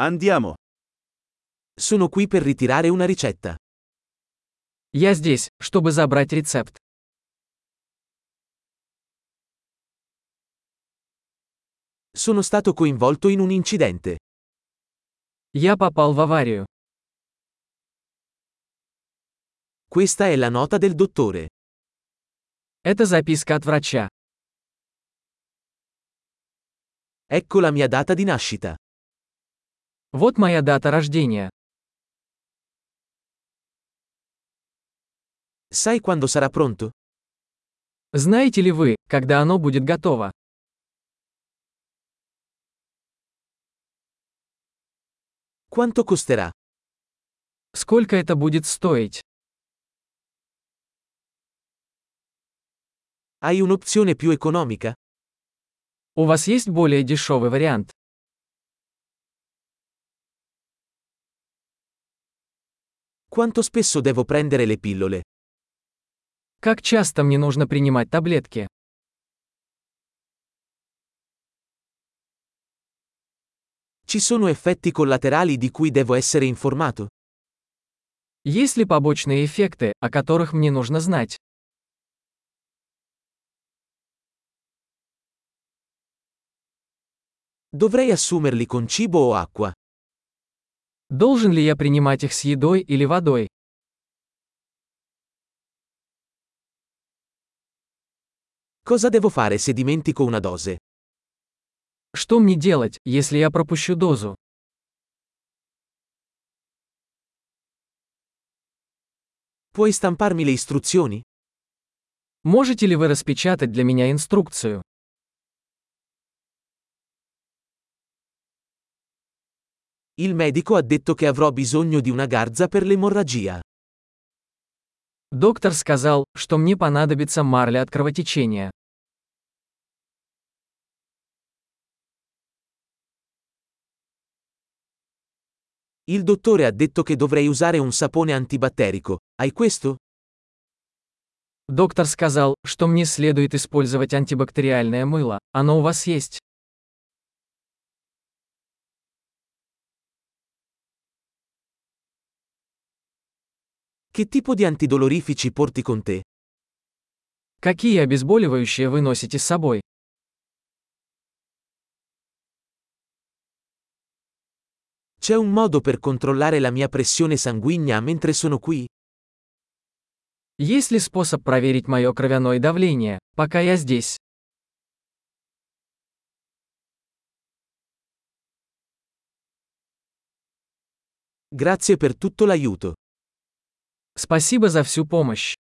Andiamo. Sono qui per ritirare una ricetta. Я здесь, чтобы забрать рецепт. Sono stato coinvolto in un incidente. Я попал в аварию. Questa è la nota del dottore. Это записка от врача. Ecco la mia data di nascita. Вот моя дата рождения. Sai quando sarà pronto? Знаете ли вы, когда оно будет готово? Quanto costerà? Сколько это будет стоить? Hai un'opzione più economica? У вас есть более дешевый вариант? Quanto spesso devo prendere le pillole? Как часто мне нужно принимать таблетки? Ci sono effetti collaterali di cui devo essere informato? Есть ли побочные эффекты, о которых мне нужно знать? Dovrei assumerli con cibo o acqua? Должен ли я принимать их с едой или водой? Cosa devo fare se dimentico una dose? Что мне делать, если я пропущу дозу? Puoi stamparmi le istruzioni? Можете ли вы распечатать для меня инструкцию? Il medico ha detto che avrò bisogno di una garza per l'emorragia. Доктор сказал, что мне понадобится марля от кровотечения. Il dottore ha detto che dovrei usare un sapone antibatterico. Hai questo? Доктор сказал, что мне следует использовать антибактериальное мыло. Оно у вас есть? Che tipo di antidolorifici porti con te? Какие обезболивающие вы носите с собой? C'è un modo per controllare la mia pressione sanguigna mentre sono qui? Есть ли способ проверить мое кровяное давление, пока я здесь? Grazie per tutto l'aiuto. Спасибо за всю помощь.